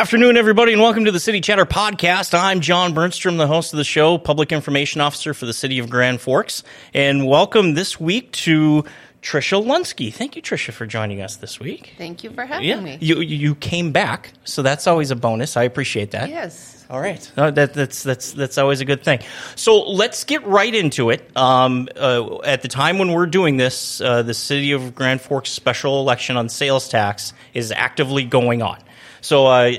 Good afternoon, everybody, and welcome to the City Chatter Podcast. I'm John Bernstrom, the host of the show, Public Information Officer for the City of Grand Forks. And welcome this week to Tricia Lunski. Thank you, Tricia, for joining us this week. Thank you for having Yeah, me. you you came back, so that's always a bonus. I appreciate that. yes. All right, Uh, that, that's that's that's always a good thing. So let's get right into it. Um, uh, at the time when we're doing this, uh, the city of Grand Forks special election on sales tax is actively going on. So uh,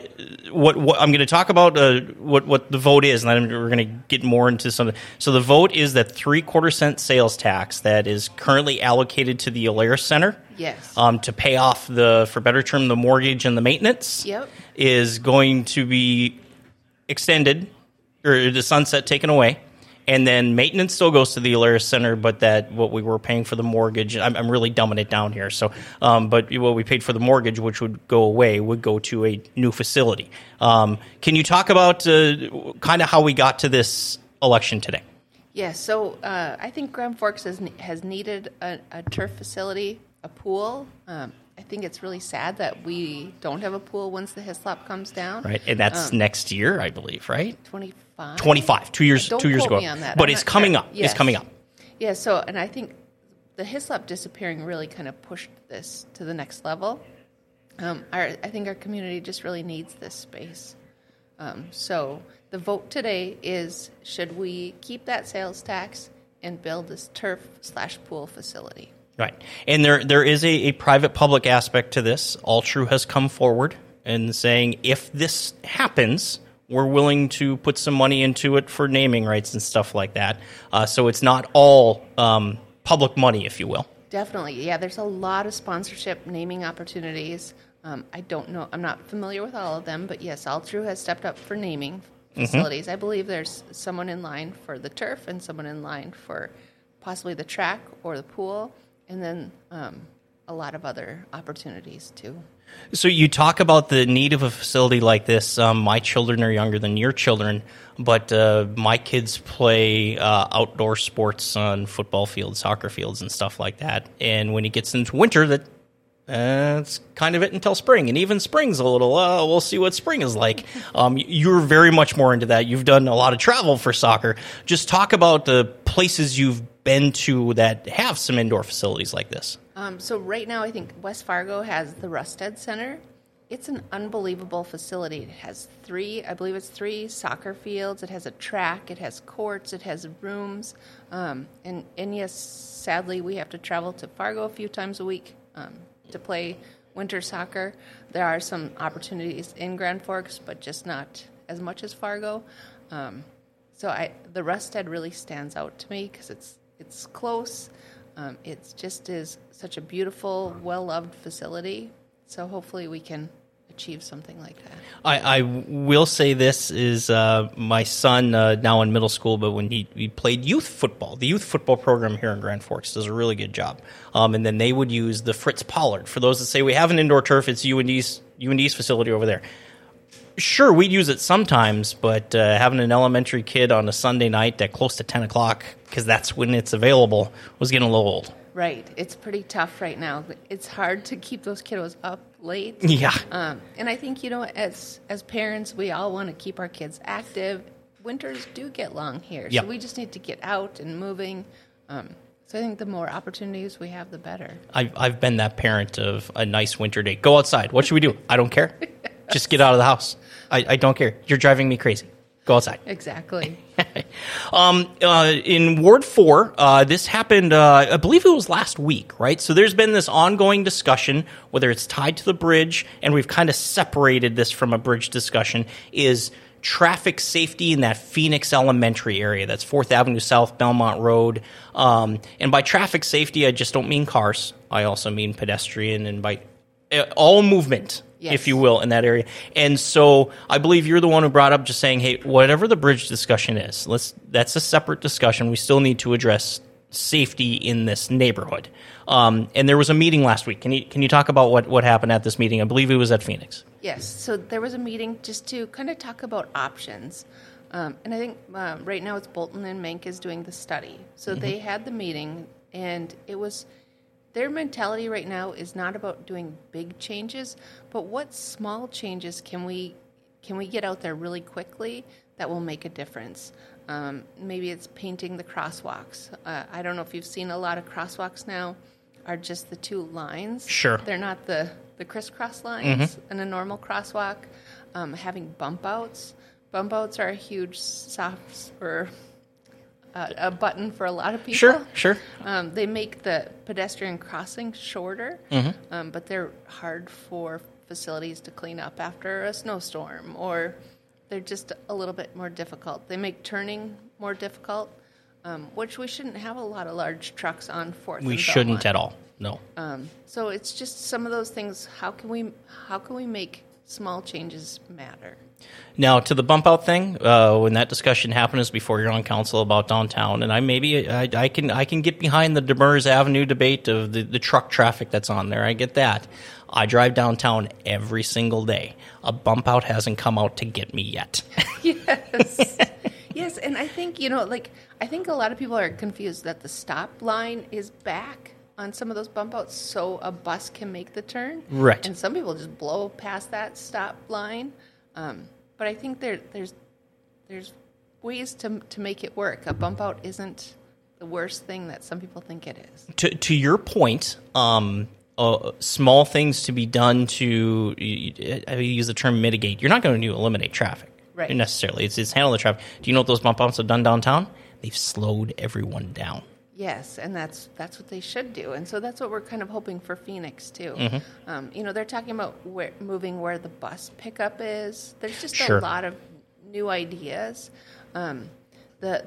what, what I'm going to talk about uh, what what the vote is, and then we're going to get more into some. So the vote is that three quarter cent sales tax that is currently allocated to the Alerus Center. Yes. Um, to pay off the, for better term, the mortgage and the maintenance Yep. is going to be extended or the sunset taken away. And then maintenance still goes to the Alerus Center, but that what we were paying for the mortgage, I'm, I'm really dumbing it down here. So, um, but what we paid for the mortgage, which would go away, would go to a new facility. Um, can you talk about uh, kind of how we got to this election today? Yes. So uh, I think Grand Forks has, has needed a, a turf facility, a pool. Um, think it's really sad that we don't have a pool once the Hyslop comes down. Right, and that's next year, I believe. Right, 25. 25, two years, Don't two years ago. me on that. But I'm it's coming sure. up. Yes. It's coming up. Yeah. So, and I think the Hyslop disappearing really kind of pushed this to the next level. Um, our, I think our community just really needs this space. Um, so the vote today is: should we keep that sales tax and build this turf slash pool facility? Right. And there there is a, a private public aspect to this. Altru has come forward and saying if this happens, we're willing to put some money into it for naming rights and stuff like that. Uh, so it's not all um, public money, if you will. Definitely, yeah. There's a lot of sponsorship naming opportunities. Um, I don't know. I'm not familiar with all of them, but yes, Altru has stepped up for naming facilities. I believe there's someone in line for the turf and someone in line for possibly the track or the pool, and then um, a lot of other opportunities too. So you talk about the need of a facility like this. Um, my children are younger than your children, but uh, my kids play uh, outdoor sports on football fields, soccer fields, and stuff like that. And when it gets into winter, that uh, kind of it until spring, and even spring's a little. Uh, we'll see what spring is like. Um, you're very much more into that. You've done a lot of travel for soccer. Just talk about the places you've been to that have some indoor facilities like this. Um, so right now, I think West Fargo has the Rustad Center. It's an unbelievable facility. It has three, I believe it's three soccer fields. It has a track. It has courts. It has rooms. Um, and and yes, sadly, we have to travel to Fargo a few times a week um, to play winter soccer. There are some opportunities in Grand Forks, but just not as much as Fargo. Um, so I, the Rustad really stands out to me because it's it's close. Um, it just is such a beautiful, well loved facility. So hopefully we can achieve something like that. I, I will say this is uh, my son uh, now in middle school, but when he, he played youth football, the youth football program here in Grand Forks does a really good job. Um, and then they would use the Fritz Pollard. For those that say we have an indoor turf, it's UND's UND's facility over there. Sure, we'd use it sometimes, but uh, having an elementary kid on a Sunday night at close to ten o'clock because that's when it's available was getting a little old. Right. It's pretty tough right now. It's hard to keep those kiddos up late. Yeah. Um, and I think, you know, as as parents, we all want to keep our kids active. Winters do get long here. Yep. So we just need to get out and moving. Um, so I think the more opportunities we have, the better. I've, I've been that parent of a nice winter day. Go outside. What should we do? I don't care. Just get out of the house. I, I don't care. You're driving me crazy. Go outside. Exactly. Um, uh, in Ward 4, uh, this happened, uh, I believe it was last week, right? So there's been this ongoing discussion, whether it's tied to the bridge, and we've kind of separated this from a bridge discussion, is traffic safety in that Phoenix Elementary area. That's 4th Avenue South, Belmont Road. Um, and by traffic safety, I just don't mean cars. I also mean pedestrian and by uh, all movement, Yes. if you will, in that area. And so I believe you're the one who brought up just saying, hey, whatever the bridge discussion is, let's that's a separate discussion. We still need to address safety in this neighborhood. Um, and there was a meeting last week. Can you can you talk about what, what happened at this meeting? I believe it was at Phoenix. Yes. So there was a meeting just to kind of talk about options. Um, and I think uh, right now it's Bolton and Menk is doing the study. So they had the meeting, and it was their mentality right now is not about doing big changes, but what small changes can we can we get out there really quickly that will make a difference? Um, maybe it's painting the crosswalks. Uh, I don't know if you've seen a lot of crosswalks now. Are just the two lines. Sure. They're not the the crisscross lines in a normal crosswalk. Um, having bump outs. Bump outs are a huge soft or a button for a lot of people. Sure, sure. Um, they make the pedestrian crossing shorter, Mm-hmm. um, but they're hard for facilities to clean up after a snowstorm, or they're just a little bit more difficult. They make turning more difficult, um, which we shouldn't have a lot of large trucks on Fourth. We shouldn't at all. No. Um, so it's just some of those things. How can we how can we make small changes matter? Now to the bump out thing, uh, when that discussion happened is before you're on council about downtown, and I maybe I, I can I can get behind the Demers Avenue debate of the, the truck traffic that's on there. I get that. I drive downtown every single day. A bump out hasn't come out to get me yet. Yes. yes, and I think, you know, like I think a lot of people are confused that the stop line is back on some of those bump outs so a bus can make the turn. Right. And some people just blow past that stop line. Um, but I think there there's there's ways to to make it work. A bump out isn't the worst thing that some people think it is. to to your point, um, uh, small things to be done to I use the term mitigate. You're not going to eliminate traffic, Right. Necessarily, it's it's handle the traffic. Do you know what those bump outs have done downtown? They've slowed everyone down. Yes, and that's that's what they should do, and so that's what we're kind of hoping for Phoenix too. Mm-hmm. Um, you know, they're talking about where, moving where the bus pickup is. There's just Sure. a lot of new ideas. Um, the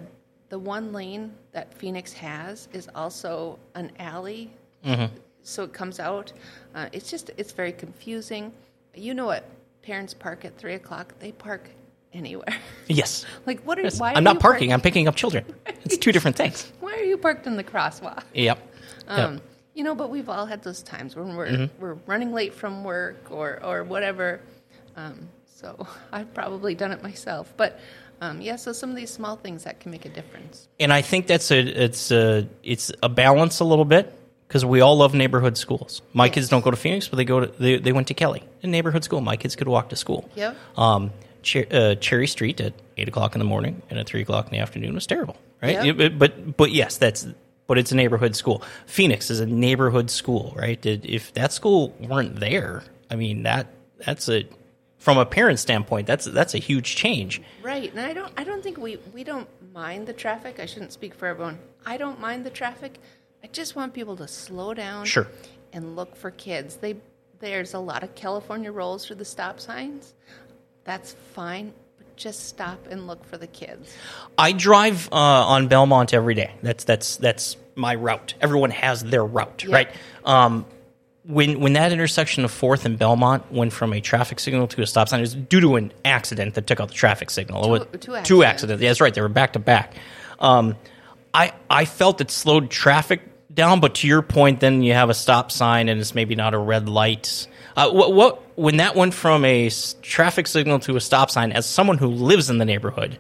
the one lane that Phoenix has is also an alley, Mm-hmm. so it comes out. Uh, it's just it's very confusing. You know what? Parents park at three o'clock. They park anywhere. Yes, like what are Yes. why? are I'm not parking. park- I'm picking up children. It's two different things. why are you parked in the crosswalk? Yep. Um, Yep. You know, but we've all had those times when we're Mm-hmm. we're running late from work or or whatever. Um, so I've probably done it myself, but um, yeah. So some of these small things that can make a difference. and I think that's a it's a it's a balance a little bit because we all love neighborhood schools. My kids don't go to Phoenix, but they go to they, they went to Kelly, a neighborhood school. My kids could walk to school. Yep. Um, Cher- uh, Cherry Street at eight o'clock in the morning and at three o'clock in the afternoon was terrible, right? Yep. It- but but yes, that's but it's a neighborhood school. Phoenix is a neighborhood school, right? Did- If that school weren't there, I mean that that's a from a parent standpoint, that's that's a huge change. Right, and I don't I don't think we we don't mind the traffic. I shouldn't speak for everyone. I don't mind the traffic. I just want people to slow down. Sure. And look for kids. They there's a lot of California rolls through the stop signs. That's fine, but just stop and look for the kids. I drive uh, on Belmont every day. That's that's that's my route. Everyone has their route, Yeah. right? Um, when when that intersection of Fourth and Belmont went from a traffic signal to a stop sign, it was due to an accident that took out the traffic signal. Was- two two accidents. accidents. Yeah, that's right. They were back to back. Um, I I felt it slowed traffic down, but to your point, then you have a stop sign and it's maybe not a red light. Uh, what, what when that went from a traffic signal to a stop sign? As someone who lives in the neighborhood,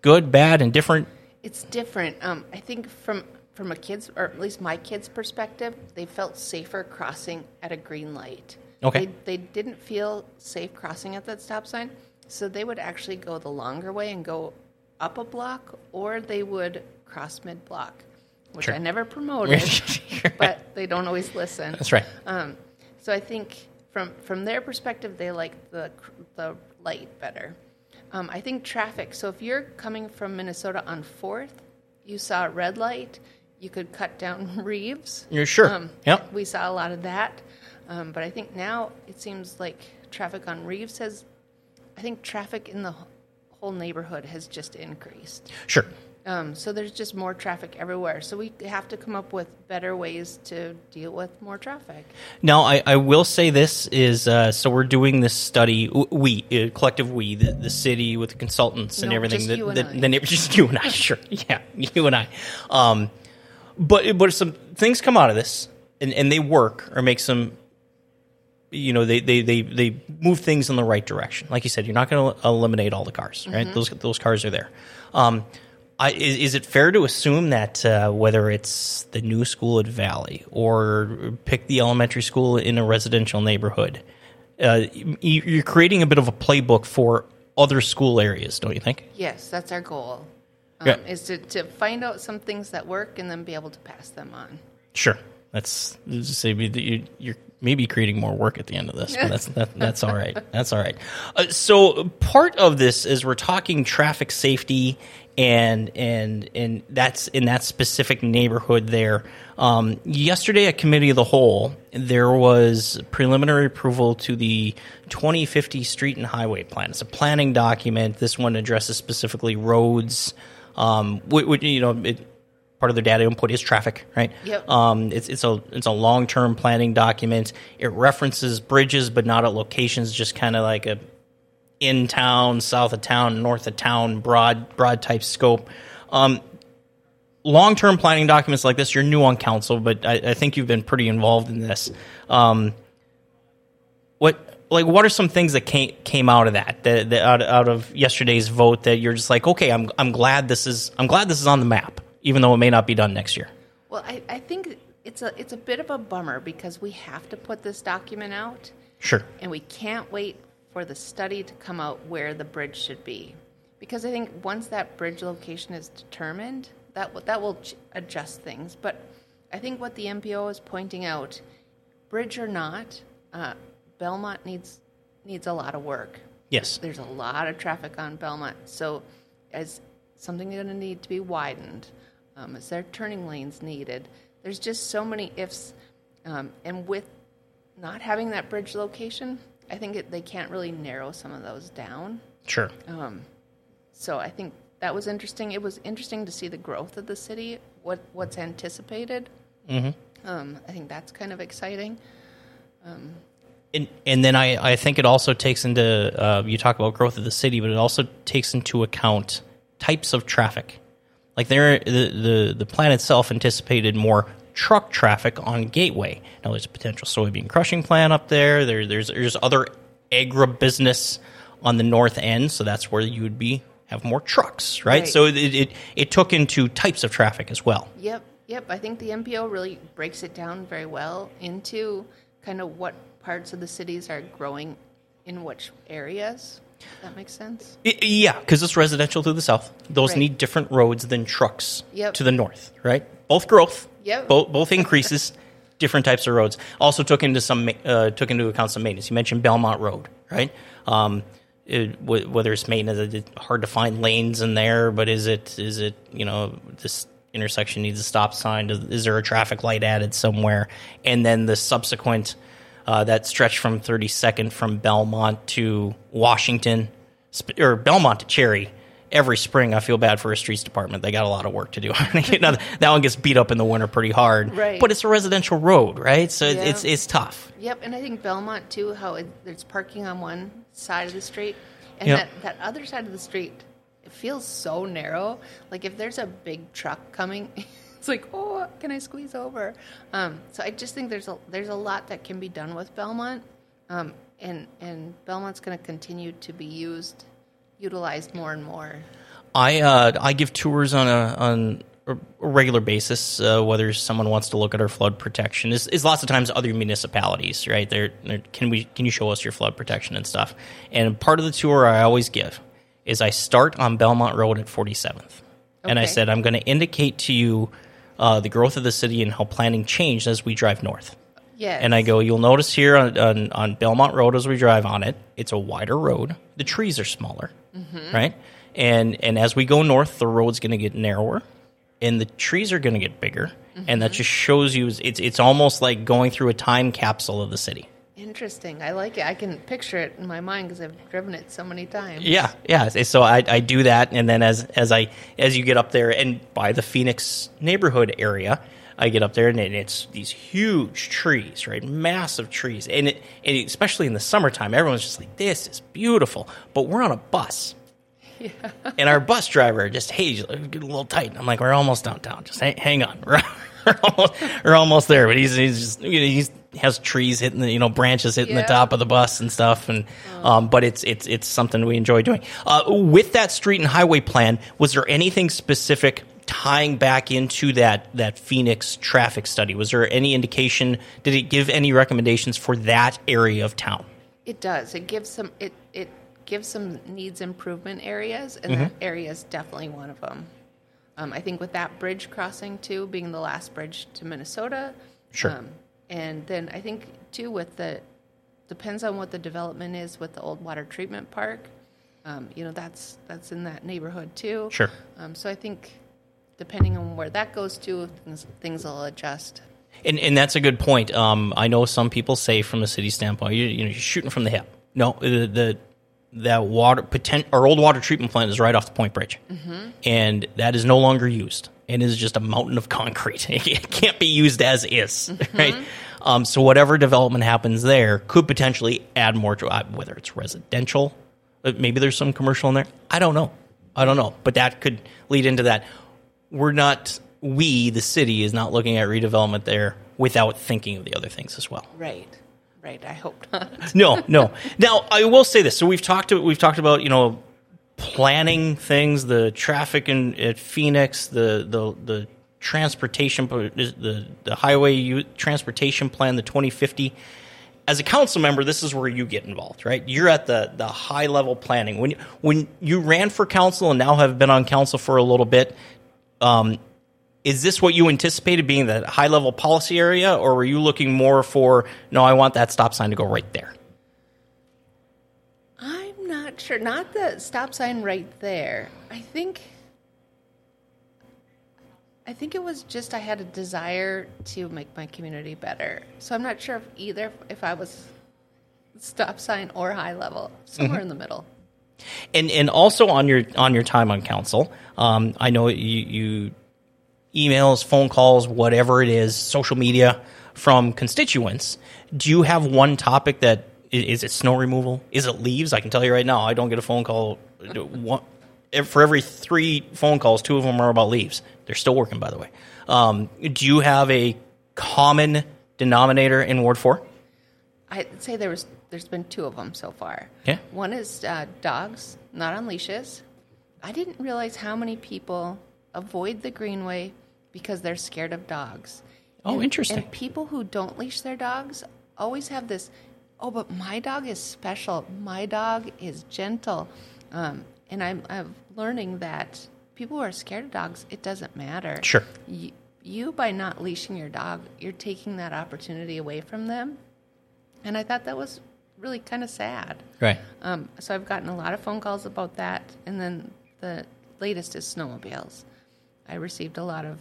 good, bad, and different. It's different. Um, I think from from a kid's or at least my kid's perspective, they felt safer crossing at a green light. Okay. They, they didn't feel safe crossing at that stop sign, so they would actually go the longer way and go up a block, or they would cross mid block, which Sure. I never promoted, but they don't always listen. That's right. Um, so I think from from their perspective, they like the the light better. Um, I think traffic. So if you're coming from Minnesota on Fourth, you saw a red light, you could cut down Reeves. You're sure. Um, Yep. We saw a lot of that, um, but I think now it seems like traffic on Reeves has. I think traffic in the whole neighborhood has just increased. Sure. Um, so there's just more traffic everywhere. So we have to come up with better ways to deal with more traffic. Now, I, I will say this is uh, so we're doing this study. We, uh, collective we, the, the city with the consultants and No, everything. just the, you and the, I. the neighbor, just you and I, sure, yeah, you and I. Um, but but some things come out of this, and, and they work or make some. You know, they, they, they, they move things in the right direction. Like you said, you're not going to eliminate all the cars, right? Mm-hmm. Those those cars are there. Um, I, is, is it fair to assume that uh, whether it's the new school at Valley or pick the elementary school in a residential neighborhood, uh, you- you're creating a bit of a playbook for other school areas, don't you think? Yes, that's our goal. Um, Yeah. Is to, to find out some things that work and then be able to pass them on. Sure. That's say you- you're maybe creating more work at the end of this, but that's that, that's all right. That's all right. Uh, so part of this is we're talking traffic safety and and and that's in that specific neighborhood there. Um, yesterday at committee of the whole, there was preliminary approval to the 2050 street and highway plan. It's a planning document. This one addresses specifically roads. Um, you know, it, part of their data input is traffic, right? Yep. Um, it's it's a it's a long term planning document. It references bridges, but not at locations, just kind of like a in town, south of town, north of town, broad broad type scope. Um, long term planning documents like this, you're new on council, but I, I think you've been pretty involved in this. Um, what like what are some things that came came out of that, that, that out, out of yesterday's vote that you're just like okay I'm I'm glad this is I'm glad this is on the map even though it may not be done next year. Well, I, I think it's a it's a bit of a bummer because we have to put this document out, Sure. and we can't wait for the study to come out where the bridge should be, because I think once that bridge location is determined, that w- that will ch- adjust things. But I think what the MPO is pointing out, bridge or not, uh, Belmont needs needs a lot of work. Yes. There's a lot of traffic on Belmont, so as something going to need to be widened, um, is there turning lanes needed? There's just so many ifs, um, and with not having that bridge location, I think it, they can't really narrow some of those down. Sure. So I think that was interesting. It was interesting to see the growth of the city, what what's anticipated. Mm-hmm. Um, I think that's kind of exciting. And, and then I, I think it also takes into uh, you talk about growth of the city, but it also takes into account types of traffic. Like there, the, the the plan itself anticipated more truck traffic on Gateway. Now there's a potential soybean crushing plant up there. There there's there's other agribusiness on the north end, so that's where you would be have more trucks, right? Right. So it, it it took into types of traffic as well. Yep, yep. I think the MPO really breaks it down very well into kind of what parts of the cities are growing in which areas. That makes sense. I- yeah, because it's residential to the south. Those Right. need different roads than trucks Yep. to the north, right? Both growth, Yep. both both increases, different types of roads. Also took into some uh, took into account some maintenance. You mentioned Belmont Road, right? Um, it, w- whether it's maintenance, it's hard to find lanes in there, but is it is it you know this intersection needs a stop sign? Is there a traffic light added somewhere? And then the subsequent uh, that stretch from 32nd from Belmont to Washington or Belmont to Cherry. Every spring, I feel bad for a streets department. They got a lot of work to do. You know, that one gets beat up in the winter pretty hard, Right. but it's a residential road, right? So Yeah. it's it's tough. Yep, and I think Belmont too. How it, there's parking on one side of the street, and Yep. that that other side of the street, it feels so narrow. Like if there's a big truck coming, it's like, oh, can I squeeze over? Um, so I just think there's a there's a lot that can be done with Belmont, um, and and Belmont's going to continue to be used, utilized more and more. I uh, I give tours on a on a regular basis. Uh, whether someone wants to look at our flood protection is, is lots of times other municipalities, right? They're, they're, can we can you show us your flood protection and stuff? And part of the tour I always give is I start on Belmont Road at 47th, and I said I'm going to indicate to you uh, the growth of the city and how planning changed as we drive north. Yes. And I go, you'll notice here on, on, on Belmont Road as we drive on it, it's a wider road. The trees are smaller, Mm-hmm. right? And and as we go north, the road's going to get narrower, and the trees are going to get bigger, mm-hmm. and that just shows you it's it's almost like going through a time capsule of the city. Interesting. I like it. I can picture it in my mind because I've driven it so many times. Yeah, yeah. So I, I do that, and then as as I as you get up there and by the Phoenix neighborhood area, I get up there and it's these huge trees, right? Massive trees, and it and especially in the summertime, everyone's just like, "This is beautiful," but we're on a bus. Yeah. And our bus driver just, hey, you get a little tight. And I'm like, we're almost downtown. Just hang, hang on. We're, we're, almost, we're almost there. But he's, he's just, you know, he's has trees hitting the you know branches hitting Yeah. the top of the bus and stuff, and um, but it's it's it's something we enjoy doing. Uh, with that street and highway plan, was there anything specific tying back into that that Phoenix traffic study? Was there any indication? Did it give any recommendations for that area of town? It does. It gives some. It it gives some needs improvement areas, and Mm-hmm. that area is definitely one of them. Um, I think with that bridge crossing too, being the last bridge to Minnesota. Sure. Um, and then I think too with the depends on what the development is with the old water treatment park. Um, you know that's that's in that neighborhood too. Sure. Um, so I think depending on where that goes to, things, things will adjust. And and that's a good point. Um, I know some people say from a city standpoint, you, you know, you're shooting from the hip. No, the, the that water potent, our old water treatment plant is right off the Point Bridge, and that is no longer used and is just a mountain of concrete. It can't be used as is, right? Um, so whatever development happens there could potentially add more to uh, whether it's residential, uh, maybe there's some commercial in there. I don't know. I don't know, but that could lead into that. We're not. We, the city, is not looking at redevelopment there without thinking of the other things as well. Right. Right. I hope not. No, no. Now I will say this. So we've talked to, we've talked about you know planning things, the traffic in at Phoenix, the the the transportation, the the highway transportation plan, the 2050. As a council member, this is where you get involved, right? You're at the the high level planning. When when you ran for council and now have been on council for a little bit, um, is this what you anticipated being the high level policy area, or were you looking more for no? I want that stop sign to go right there. I'm not sure. Not the stop sign right there. I think. I think it was just I had a desire to make my community better. So I'm not sure if either if I was stop sign or high level, somewhere in the middle. And and also on your on your time on council, um, I know you, you emails, phone calls, whatever it is, social media from constituents. Do you have one topic that is, it snow removal? Is it leaves? I can tell you right now, I don't get a phone call. One, for every three phone calls, two of them are about leaves. They're still working, by the way. Um, do you have a common denominator in Ward Four? I'd say there was there's been two of them so far. Yeah. One is uh, dogs not on leashes. I didn't realize how many people avoid the greenway because they're scared of dogs. Oh, And- interesting. And people who don't leash their dogs always have this. Oh, but my dog is special. My dog is gentle. Um, and I'm, I'm learning that people who are scared of dogs, it doesn't matter. Sure. You, you, by not leashing your dog, you're taking that opportunity away from them. And I thought that was really kind of sad. Right. Um, so I've gotten a lot of phone calls about that. And then the latest is snowmobiles. I received a lot of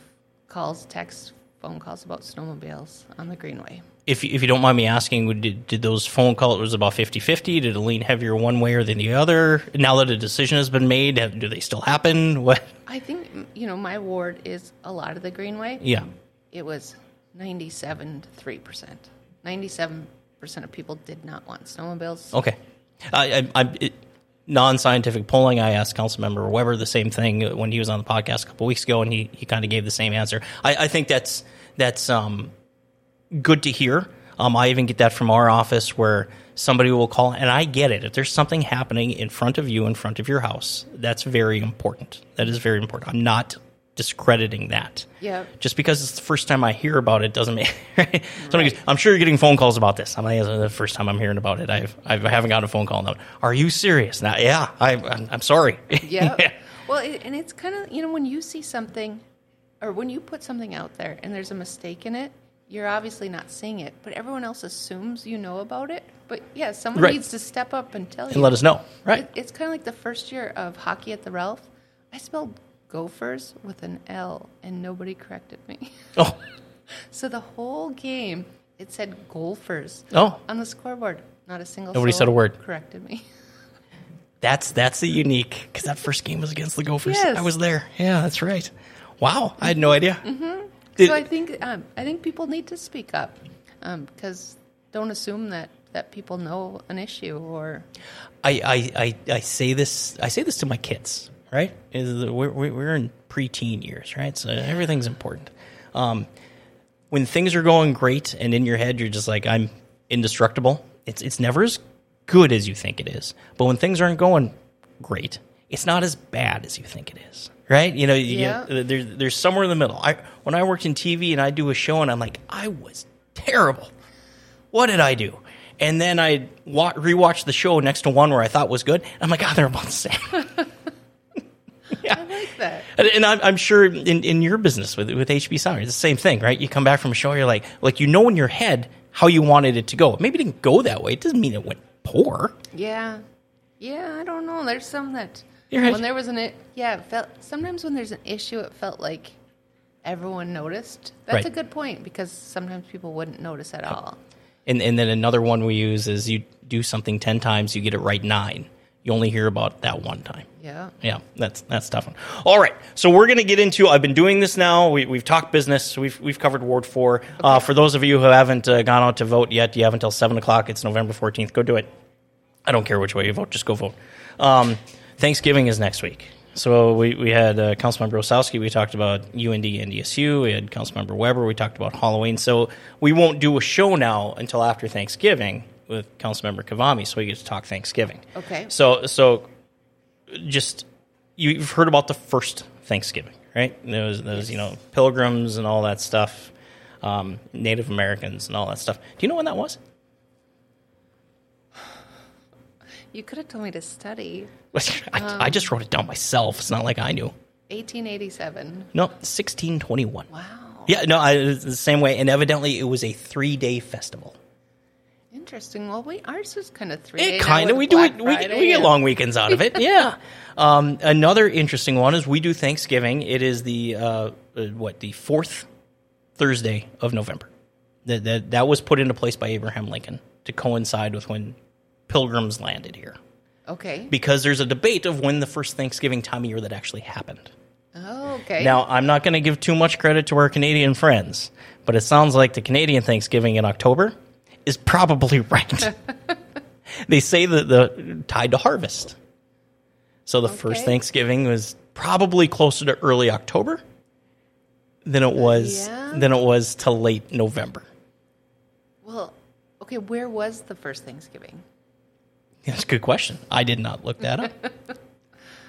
calls, texts, phone calls about snowmobiles on the Greenway. if you, if you don't mind me asking, did, did those phone calls it was about 50-50? Did it lean heavier one way or than the other? Now that a decision has been made, have- do they still happen? What? I think, you know, my ward is a lot of the Greenway. Yeah. It was 97 to 3%. 97% of people did not want snowmobiles. Okay. I, I, I, non-scientific polling. I asked Councilmember Weber the same thing when he was on the podcast a couple weeks ago, and he, he kind of gave the same answer. I, I think that's that's um, good to hear. Um, I even get that from our office where somebody will call, and I get it. If there's something happening in front of you, in front of your house, that's very important. That is very important. I'm not discrediting that. Yeah. Just because it's the first time I hear about it doesn't mean. Right? Somebody goes, I'm sure you're getting phone calls about this. I'm like, "It's the first time I'm hearing about it. I've, I've I haven't gotten a phone call. Now, are you serious? Now, yeah, I, I'm, I'm sorry. Yeah. Well, it, and it's kind of, you know, when you see something or when you put something out there and there's a mistake in it, you're obviously not seeing it, but everyone else assumes you know about it. But yeah, someone Right. needs to step up and tell you. and let us know. Right. It, it's kind of like the first year of hockey at the Ralph. I spelled gophers with an L and nobody corrected me. Oh, so the whole game, it said golfers oh, on the scoreboard. Not a single Nobody said a word. Corrected me. that's that's the unique because that first game was against the Gophers. Yes. I was there. Yeah, that's right. Wow, I had no idea. Mm-hmm. so I think um, I think people need to speak up because don't assume that that people know an issue or I, I, I, I say this I say this to my kids, right? Is that we're, we're in preteen years, right? So everything's important. Um, when things are going great and in your head you're just like I'm indestructible. It's it's never as good as you think it is. But when things aren't going great, it's not as bad as you think it is. Right? You know, you Yeah. get, there's there's somewhere in the middle. I when I worked in TV and I do a show and I'm like I was terrible. What did I do? And then I wa- rewatched the show next to one where I thought was good. I'm like, oh, they're about the same. I like that. And, and I'm, I'm sure in, in your business with with HB Sound, it's the same thing, right? You come back from a show, you're like, like you know in your head how you wanted it to go. Maybe it didn't go that way. It doesn't mean it went poor. Yeah. Yeah, I don't know. There's some that You're right. when there was an yeah, it felt sometimes when there's an issue it felt like everyone noticed. That's Right. a good point because sometimes people wouldn't notice at all. And and then another one we use is you do something ten times, you get it right nine. You only hear about that one time. Yeah. Yeah, that's that's a tough one. All right, so we're going to get into. I've been doing this now. We, we've talked business. We've we've covered Ward Four. Uh, for those of you who haven't uh, gone out to vote yet, you have until seven o'clock. It's November fourteenth. Go do it. I don't care which way you vote. Just go vote. Um, Thanksgiving is next week. So we, we had uh, Councilmember Osowski. We talked about UND and DSU. We had Councilmember Weber. We talked about Halloween. So we won't do a show now until after Thanksgiving with Councilmember Kvamme. So we get to talk Thanksgiving. Okay. So so just you've heard about the first Thanksgiving, right? There was, there was you know pilgrims and all that stuff, um, Native Americans and all that stuff. Do you know when that was? You could have told me to study. I, I just wrote it down myself. It's not like I knew. 1887. No, 1621. Wow. Yeah, no, I, it's the same way. And evidently, it was a three day festival. Interesting. Well, we ours is kind of three. It kind of we do it. We, we get long weekends out of it. Yeah. Um, another interesting one is we do Thanksgiving. It is the uh, uh, what the fourth Thursday of November. That, that that was put into place by Abraham Lincoln to coincide with when Pilgrims landed here. Okay. Because there's a debate of when the first Thanksgiving time of year that actually happened. Oh, okay. Now, I'm not going to give too much credit to our Canadian friends, but it sounds like the Canadian Thanksgiving in October is probably right. they say that the tied to harvest. So the first Thanksgiving was probably closer to early October than it was Yeah. than it was to late November. well, okay. Where was the first Thanksgiving? That's a good question. I did not look that up.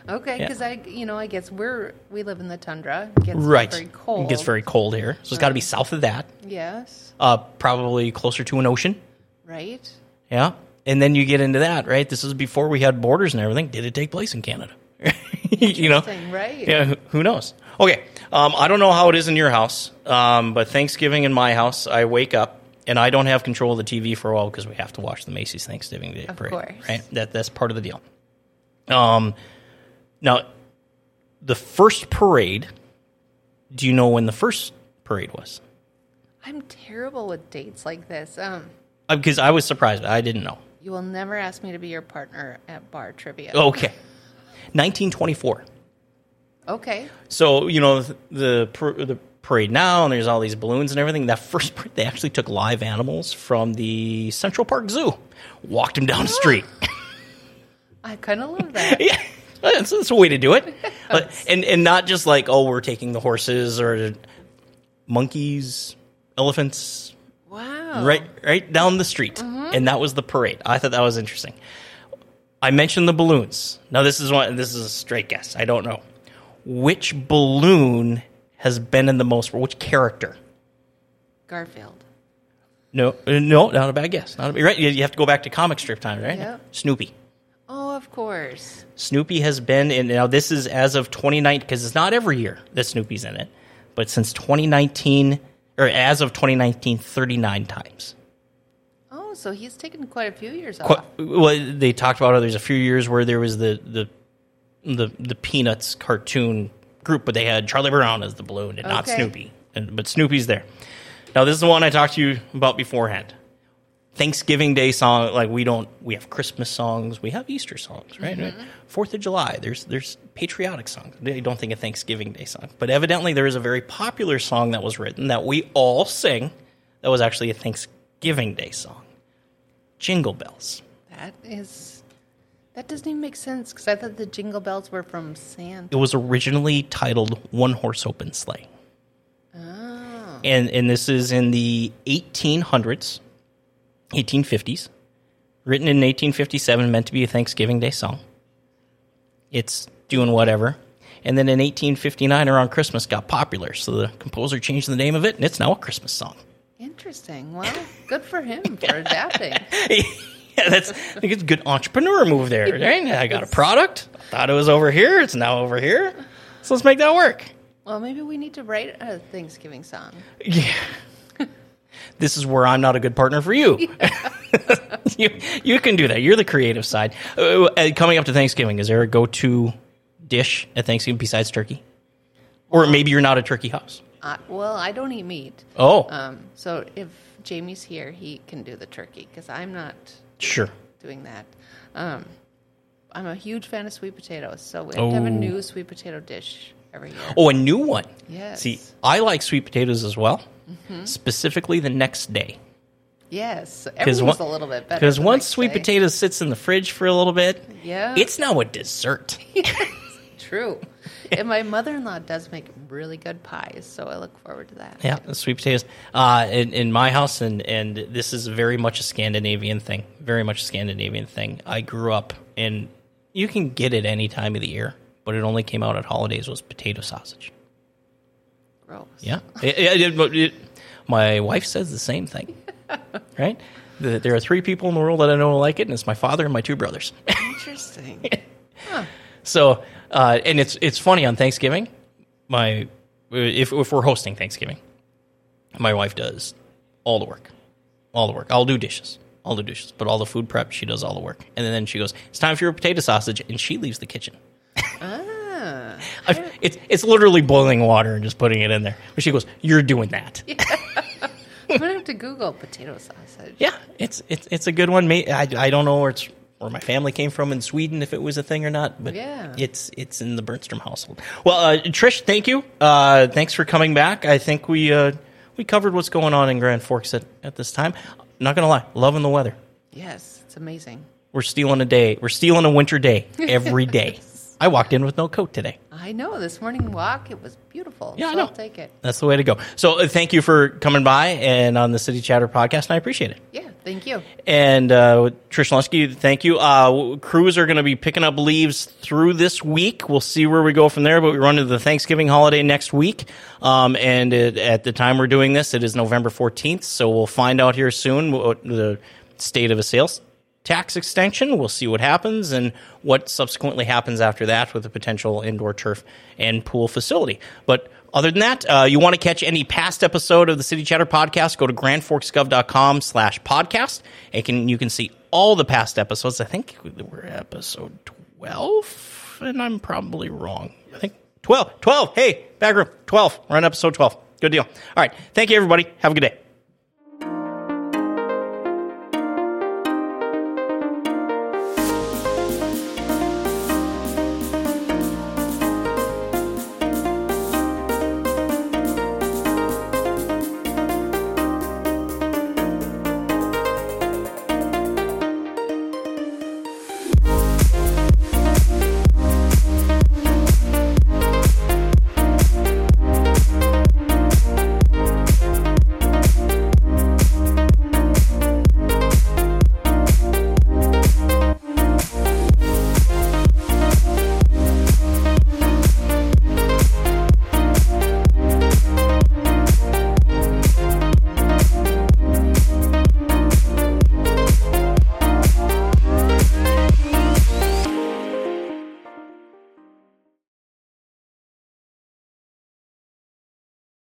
Okay, Yeah. because I, you know, I guess we're we live in the tundra. It gets right. very cold. It gets very cold here. So it's got to be south of that. yes, Uh, probably closer to an ocean. right. Yeah. And then you get into that, right? This is before we had borders and everything. Did it take place in Canada? you know? Right. Yeah, who- who knows? Okay. Um, I don't know how it is in your house, um, but Thanksgiving in my house, I wake up and I don't have control of the TV for a while because we have to watch the Macy's Thanksgiving Day Of parade. course. Right? That, that's part of the deal. Um, now, the first parade, do you know when the first parade was? I'm terrible with dates like this. Um, Because I was surprised. I didn't know. you will never ask me to be your partner at bar trivia. Okay. 1924. Okay. So you know the the, the parade now, and there's all these balloons and everything. That first parade, they actually took live animals from the Central Park Zoo, walked them down the street. I kind of love that. yeah, that's, that's a way to do it, But- and and not just like oh we're taking the horses or monkeys, elephants, Wow. right right down the street, and that was the parade. I thought that was interesting. I mentioned the balloons. Now this is one. This is a straight guess. I don't know which balloon has been in the most. Which character? Garfield. No, uh, no, not a bad guess. Not a, right. You you have to go back to comic strip time, right? Yep. Snoopy. Oh, of course. Snoopy has been in. Now this is as of 2019 because it's not every year that Snoopy's in it, but since 2019 or as of 2019, 39 times. Oh, so he's taken quite a few years off. Well, they talked about how there's a few years where there was the the the, the Peanuts cartoon group, but they had Charlie Brown as the balloon and not Snoopy. And, but Snoopy's there. Now this is the one I talked to you about beforehand. Thanksgiving Day song, like we don't, we have Christmas songs, we have Easter songs, right? Mm-hmm. Fourth of July, there's there's patriotic songs. They don't think a Thanksgiving Day song, but evidently there is a very popular song that was written that we all sing. That was actually a Thanksgiving Day song. Jingle bells. That is. That doesn't even make sense because I thought the jingle bells were from Santa. It was originally titled One Horse Open Sleigh. Oh. and and this is in the 1800s, 1850s, written in 1857, meant to be a Thanksgiving Day song. It's doing whatever. And then in 1859, around Christmas, got popular. So the composer changed the name of it, and it's now a Christmas song. Interesting. Well, good for him for adapting. yeah, that's I think it's a good entrepreneur move there. Right? I got a product. I Thought it was over here. It's now over here. So let's make that work. Well, maybe we need to write a Thanksgiving song. Yeah. This is where I'm not a good partner for you. you you can do that. You're the creative side. Uh, uh, coming up to Thanksgiving, is there a go-to dish at Thanksgiving besides turkey? Or maybe you're not a turkey house. Uh, well, I don't eat meat. Oh, Um, so if Jamie's here, he can do the turkey because I'm not sure. doing that. Um, I'm a huge fan of sweet potatoes, so we have to have a Oh. new sweet potato dish every year. Oh, a new one. Yes. See, I like sweet potatoes as well, specifically the next day. Yes, Because everything's a little bit better. Because once sweet day. potatoes sits in the fridge for a little bit, Yeah. it's now a dessert. True. and my mother-in-law does make really good pies, so I look forward to that. Yeah, the sweet potatoes. Uh, in, in my house, and, and this is very much a Scandinavian thing. Very much a Scandinavian thing. I grew up, and you can get it any time of the year, but it only came out at holidays. Was potato sausage. Gross. Yeah, It- it- it- my wife says the same thing. right? The, there are three people in the world that I know like it, and it's my father and my two brothers. Interesting. So, uh, and it's it's funny on Thanksgiving, my if if we're hosting Thanksgiving, my wife does all the work, all the work. I'll do dishes, I'll do dishes, but all the food prep she does all the work, and then she goes, "It's time for your potato sausage," and she leaves the kitchen. ah. I, it's it's literally boiling water and just putting it in there. But she goes, "You're doing that." I'm gonna have to Google potato sausage. Yeah, it's it's it's a good one. I, I don't know where it's where my family came from in Sweden, if it was a thing or not, but Yeah. it's it's in the Bernstrom household. Well, uh, Trish, thank you. Uh, thanks for coming back. I think we uh, we covered what's going on in Grand Forks at, at this time. Not gonna lie, loving the weather. Yes, it's amazing. We're stealing a day. We're stealing a winter day every day. I walked in with no coat today. I know. This morning walk, it was beautiful. Yeah, I know. I'll take it. That's the way to go. So uh, thank you for coming by and on the City Chatter podcast. And I appreciate it. Yeah, thank you. And uh, Trish Lusky, thank you. Uh, crews are going to be picking up leaves through this week. We'll see where we go from there, but we run into the Thanksgiving holiday next week. Um, and it, at the time we're doing this, it is November 14th. So we'll find out here soon what the state of a sales tax extension. We'll see what happens and what subsequently happens after that with a potential indoor turf and pool facility. But other than that, uh, you want to catch any past episode of the City Chatter podcast, go to grandforksgov.com slash podcast. And can, you can see all the past episodes. I think we're episode 12, and I'm probably wrong. I think 12. 12. Hey, back room. 12. We're on episode 12. Good deal. All right. Thank you, everybody. Have a good day.